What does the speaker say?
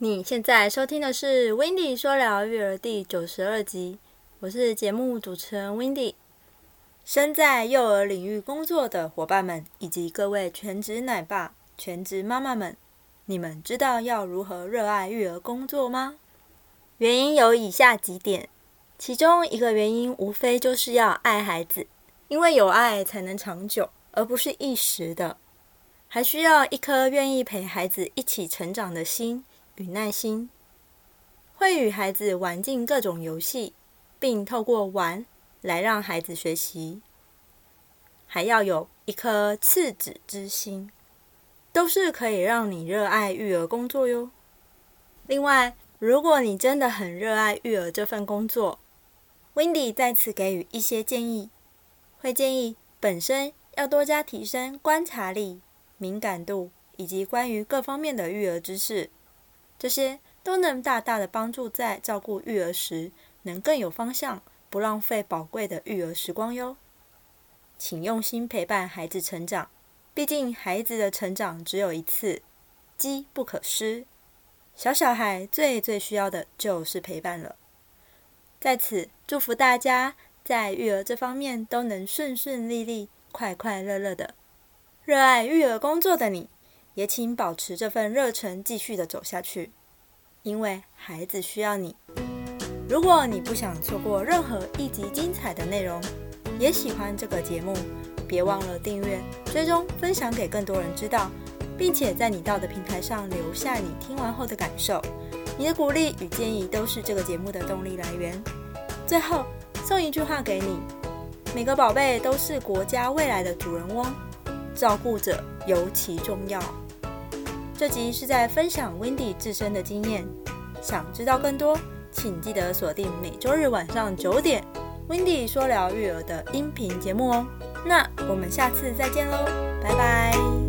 你现在收听的是《w i n d y 说聊育儿》第九十二集，我是节目主持人 w i n d y 身在幼儿领域工作的伙伴们，以及各位全职奶爸、全职妈妈们，你们知道要如何热爱育儿工作吗？原因有以下几点，其中一个原因无非就是要爱孩子，因为有爱才能长久，而不是一时的，还需要一颗愿意陪孩子一起成长的心。与耐心，会与孩子玩尽各种游戏，并透过玩来让孩子学习，还要有一颗赤子之心，都是可以让你热爱育儿工作哟。另外，如果你真的很热爱育儿这份工作，Wendy 在此给予一些建议，会建议本身要多加提升观察力、敏感度以及关于各方面的育儿知识。这些都能大大的帮助在照顾育儿时能更有方向，不浪费宝贵的育儿时光哟。请用心陪伴孩子成长，毕竟孩子的成长只有一次，机不可失。小小孩最最需要的就是陪伴了。在此祝福大家在育儿这方面都能顺顺利利、快快乐乐的。热爱育儿工作的你。也请保持这份热忱，继续的走下去，因为孩子需要你。如果你不想错过任何一集精彩的内容，也喜欢这个节目，别忘了订阅、追踪、分享给更多人知道，并且在你到的平台上留下你听完后的感受。你的鼓励与建议都是这个节目的动力来源。最后送一句话给你：每个宝贝都是国家未来的主人翁，照顾者尤其重要。这集是在分享 Wendy 自身的经验，想知道更多，请记得锁定每周日晚上九点 Wendy 说聊育儿的音频节目哦。那我们下次再见喽，拜拜。